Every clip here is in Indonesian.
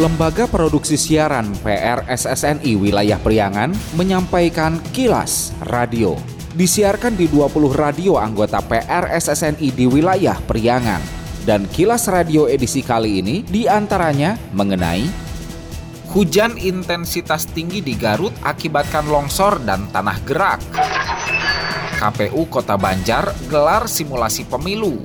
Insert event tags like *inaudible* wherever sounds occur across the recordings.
Lembaga Produksi Siaran PRSSNI Wilayah Priangan menyampaikan kilas radio. Disiarkan di 20 radio anggota PRSSNI di wilayah Priangan. Dan kilas radio edisi kali ini di antaranya mengenai Hujan intensitas tinggi di Garut akibatkan longsor dan tanah gerak. KPU Kota Banjar gelar simulasi pemilu.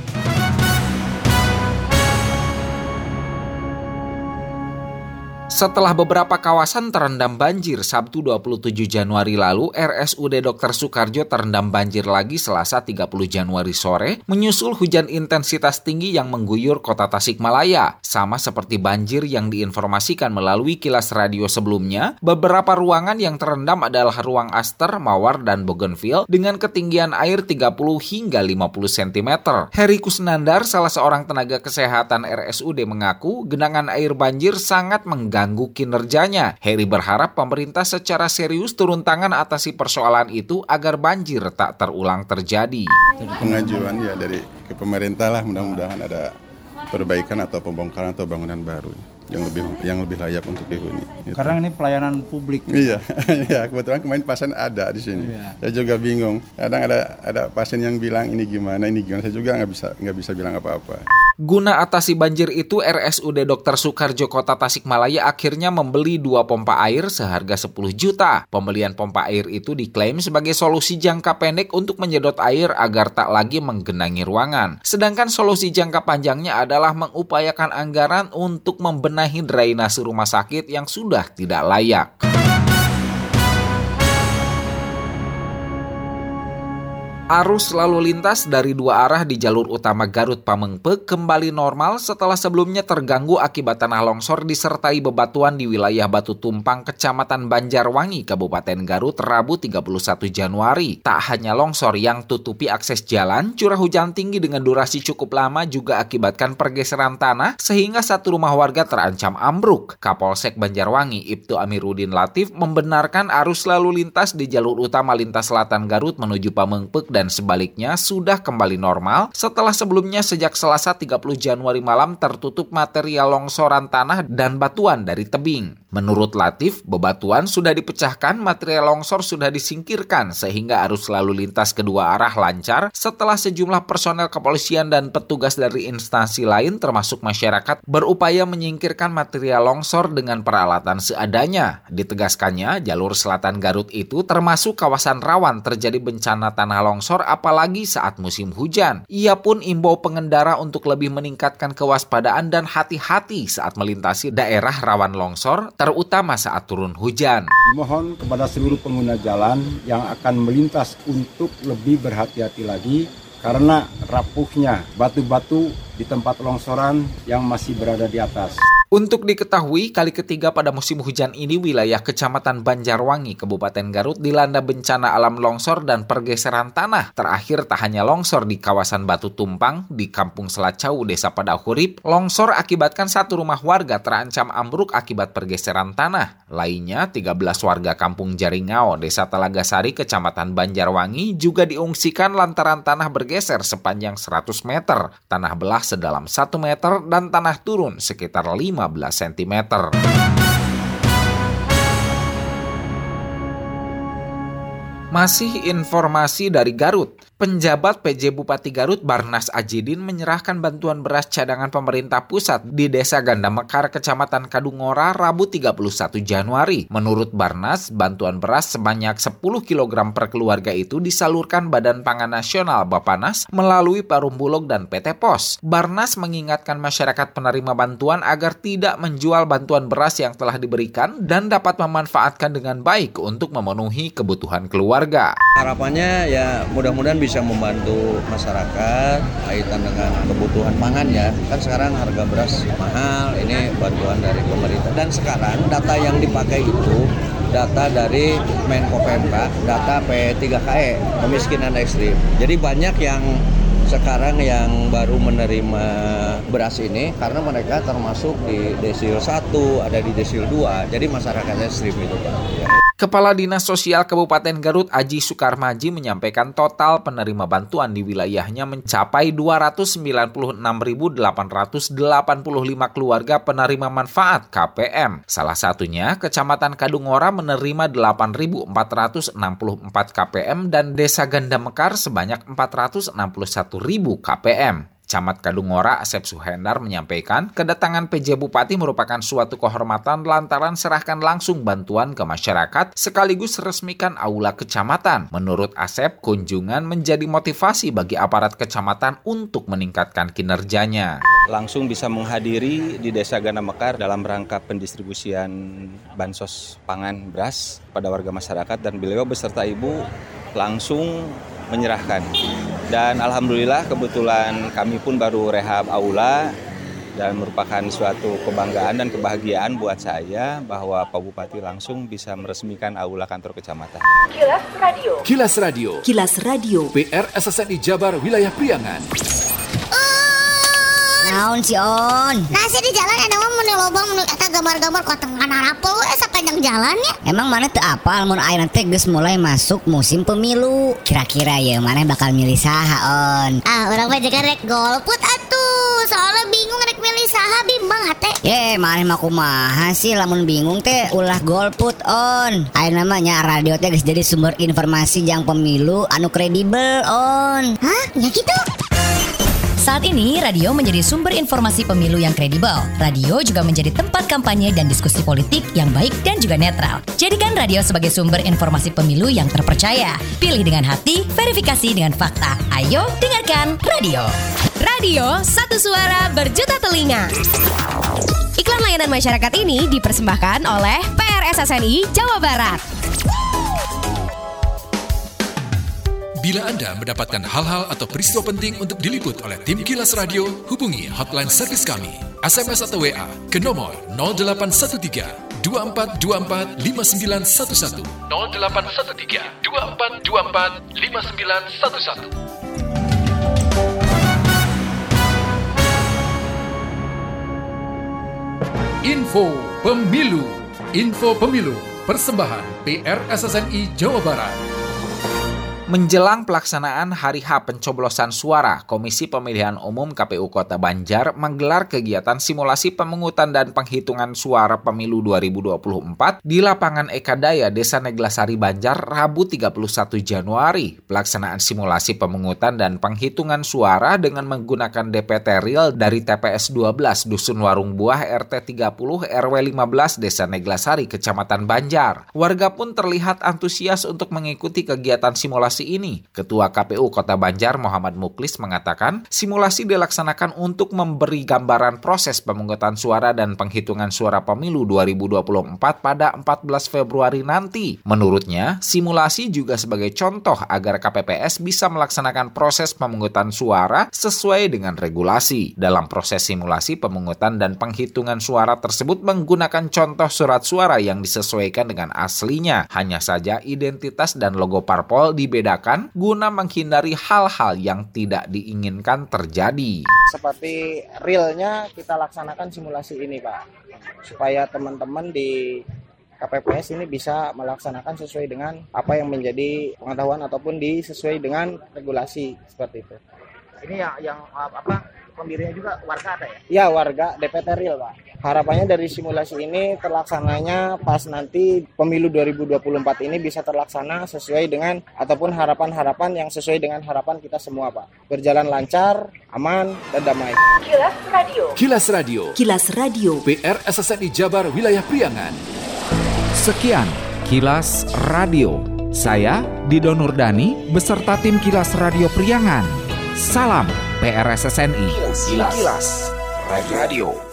Setelah beberapa kawasan terendam banjir Sabtu 27 Januari lalu, RSUD Dr. Soekarjo terendam banjir lagi Selasa 30 Januari sore, menyusul hujan intensitas tinggi yang mengguyur kota Tasikmalaya. Sama seperti banjir yang diinformasikan melalui kilas radio sebelumnya, beberapa ruangan yang terendam adalah ruang Aster, Mawar, dan Bougainville dengan ketinggian air 30 hingga 50 cm. Heri Kusnandar, salah seorang tenaga kesehatan RSUD mengaku genangan air banjir sangat mengganggu mengganggu kinerjanya. Heri berharap pemerintah secara serius turun tangan atasi persoalan itu agar banjir tak terulang terjadi. Pengajuan ya dari ke pemerintah lah mudah-mudahan ada perbaikan atau pembongkaran atau bangunan baru yang lebih yang lebih layak untuk dihuni. Gitu. Karena ini pelayanan publik. Iya, *laughs* ya kebetulan kemarin pasien ada di sini. Iya. Saya juga bingung. Kadang ada ada pasien yang bilang ini gimana, ini gimana. Saya juga nggak bisa nggak bisa bilang apa-apa. Guna atasi banjir itu, RSUD Dr. Soekarjo Kota Tasikmalaya akhirnya membeli dua pompa air seharga 10 juta. Pembelian pompa air itu diklaim sebagai solusi jangka pendek untuk menyedot air agar tak lagi menggenangi ruangan. Sedangkan solusi jangka panjangnya adalah mengupayakan anggaran untuk membenahi drainase rumah sakit yang sudah tidak layak. Arus lalu lintas dari dua arah di jalur utama Garut Pamengpe kembali normal setelah sebelumnya terganggu akibat tanah longsor disertai bebatuan di wilayah Batu Tumpang, Kecamatan Banjarwangi, Kabupaten Garut, Rabu 31 Januari. Tak hanya longsor yang tutupi akses jalan, curah hujan tinggi dengan durasi cukup lama juga akibatkan pergeseran tanah sehingga satu rumah warga terancam ambruk. Kapolsek Banjarwangi, Ibtu Amiruddin Latif, membenarkan arus lalu lintas di jalur utama lintas selatan Garut menuju Pamengpek dan dan sebaliknya sudah kembali normal setelah sebelumnya sejak Selasa 30 Januari malam tertutup material longsoran tanah dan batuan dari tebing. Menurut Latif, bebatuan sudah dipecahkan, material longsor sudah disingkirkan sehingga arus lalu lintas kedua arah lancar setelah sejumlah personel kepolisian dan petugas dari instansi lain termasuk masyarakat berupaya menyingkirkan material longsor dengan peralatan seadanya. Ditegaskannya, jalur selatan Garut itu termasuk kawasan rawan terjadi bencana tanah longsor longsor apalagi saat musim hujan. Ia pun imbau pengendara untuk lebih meningkatkan kewaspadaan dan hati-hati saat melintasi daerah rawan longsor, terutama saat turun hujan. Mohon kepada seluruh pengguna jalan yang akan melintas untuk lebih berhati-hati lagi karena rapuhnya batu-batu di tempat longsoran yang masih berada di atas. Untuk diketahui, kali ketiga pada musim hujan ini wilayah Kecamatan Banjarwangi, Kabupaten Garut dilanda bencana alam longsor dan pergeseran tanah. Terakhir tak hanya longsor di kawasan Batu Tumpang, di Kampung Selacau, Desa Padahurip, longsor akibatkan satu rumah warga terancam ambruk akibat pergeseran tanah. Lainnya, 13 warga Kampung Jaringau, Desa Talagasari, Kecamatan Banjarwangi juga diungsikan lantaran tanah bergeser sepanjang 100 meter, tanah belah sedalam 1 meter, dan tanah turun sekitar 5 15 cm. Masih informasi dari Garut. Penjabat PJ Bupati Garut Barnas Ajidin menyerahkan bantuan beras cadangan pemerintah pusat di Desa Ganda Mekar, Kecamatan Kadungora, Rabu 31 Januari. Menurut Barnas, bantuan beras sebanyak 10 kg per keluarga itu disalurkan Badan Pangan Nasional Bapanas melalui Parum Bulog dan PT Pos. Barnas mengingatkan masyarakat penerima bantuan agar tidak menjual bantuan beras yang telah diberikan dan dapat memanfaatkan dengan baik untuk memenuhi kebutuhan keluarga. Harapannya ya mudah-mudahan bisa membantu masyarakat kaitan dengan kebutuhan pangan ya. Kan sekarang harga beras mahal, ini bantuan dari pemerintah. Dan sekarang data yang dipakai itu data dari Menko PMK, data P3KE, kemiskinan ekstrim. Jadi banyak yang sekarang yang baru menerima beras ini karena mereka termasuk di desil 1, ada di desil 2. Jadi masyarakat ekstrim itu Pak. Ya. Kepala Dinas Sosial Kabupaten Garut Aji Sukarmaji menyampaikan total penerima bantuan di wilayahnya mencapai 296.885 keluarga penerima manfaat KPM. Salah satunya Kecamatan Kadungora menerima 8.464 KPM dan Desa Ganda Mekar sebanyak 461.000 KPM. Camat Kadungora Asep Suhendar menyampaikan kedatangan PJ Bupati merupakan suatu kehormatan lantaran serahkan langsung bantuan ke masyarakat sekaligus resmikan aula kecamatan. Menurut Asep, kunjungan menjadi motivasi bagi aparat kecamatan untuk meningkatkan kinerjanya. Langsung bisa menghadiri di Desa Gana Mekar dalam rangka pendistribusian bansos pangan beras pada warga masyarakat dan beliau beserta ibu langsung menyerahkan. Dan alhamdulillah kebetulan kami pun baru rehab aula dan merupakan suatu kebanggaan dan kebahagiaan buat saya bahwa Pak Bupati langsung bisa meresmikan aula kantor kecamatan. Kilas Radio. Kilas Radio. Kilas Radio. PR SSNI Jabar Wilayah Priangan. Naon si On? Nasi di jalan ada mau menu lobang menu eta gambar-gambar kok tengah narapel we sepanjang jalan ya. Emang mana tuh apa mun ayeuna teh geus mulai masuk musim pemilu. Kira-kira ya mana bakal milih saha On? Ah, orang mah rek golput atuh. Soalnya bingung rek milih saha bimbang hate. Ye, mana mah kumaha sih lamun bingung teh ulah golput On. Ayeuna namanya radio teh geus jadi sumber informasi yang pemilu anu kredibel On. Hah? Ya gitu. Saat ini, radio menjadi sumber informasi pemilu yang kredibel. Radio juga menjadi tempat kampanye dan diskusi politik yang baik dan juga netral. Jadikan radio sebagai sumber informasi pemilu yang terpercaya. Pilih dengan hati, verifikasi dengan fakta. Ayo, dengarkan radio. Radio, satu suara berjuta telinga. Iklan layanan masyarakat ini dipersembahkan oleh PRSSNI Jawa Barat. Bila Anda mendapatkan hal-hal atau peristiwa penting untuk diliput oleh tim Kilas Radio, hubungi hotline servis kami, SMS atau WA ke nomor 0813 2424 5911 0813 2424 5911 Info Pemilu. Info Pemilu. Persembahan PR SSNI Jawa Barat Menjelang pelaksanaan Hari H pencoblosan suara, Komisi Pemilihan Umum KPU Kota Banjar menggelar kegiatan simulasi pemungutan dan penghitungan suara pemilu 2024 di lapangan Ekadaya, Desa Neglasari Banjar, Rabu 31 Januari. Pelaksanaan simulasi pemungutan dan penghitungan suara dengan menggunakan DPT real dari TPS 12 Dusun Warung Buah RT 30 RW 15 Desa Neglasari, Kecamatan Banjar. Warga pun terlihat antusias untuk mengikuti kegiatan simulasi ini. Ketua KPU Kota Banjar Muhammad Muklis mengatakan, simulasi dilaksanakan untuk memberi gambaran proses pemungutan suara dan penghitungan suara pemilu 2024 pada 14 Februari nanti. Menurutnya, simulasi juga sebagai contoh agar KPPS bisa melaksanakan proses pemungutan suara sesuai dengan regulasi. Dalam proses simulasi pemungutan dan penghitungan suara tersebut menggunakan contoh surat suara yang disesuaikan dengan aslinya. Hanya saja identitas dan logo parpol dibedakan dibedakan guna menghindari hal-hal yang tidak diinginkan terjadi. Seperti realnya kita laksanakan simulasi ini Pak, supaya teman-teman di KPPS ini bisa melaksanakan sesuai dengan apa yang menjadi pengetahuan ataupun disesuai dengan regulasi seperti itu. Ini yang yang apa pendirinya juga warga ada ya? Iya warga DPT real pak. Harapannya dari simulasi ini terlaksananya pas nanti pemilu 2024 ini bisa terlaksana sesuai dengan ataupun harapan-harapan yang sesuai dengan harapan kita semua pak. Berjalan lancar, aman, dan damai. Kilas Radio. Kilas Radio. Kilas Radio. PR SSNI Jabar Wilayah Priangan. Sekian Kilas Radio. Saya Dido Nurdani beserta tim Kilas Radio Priangan. Salam PRSSNI. Kilas, Kilas. Radio.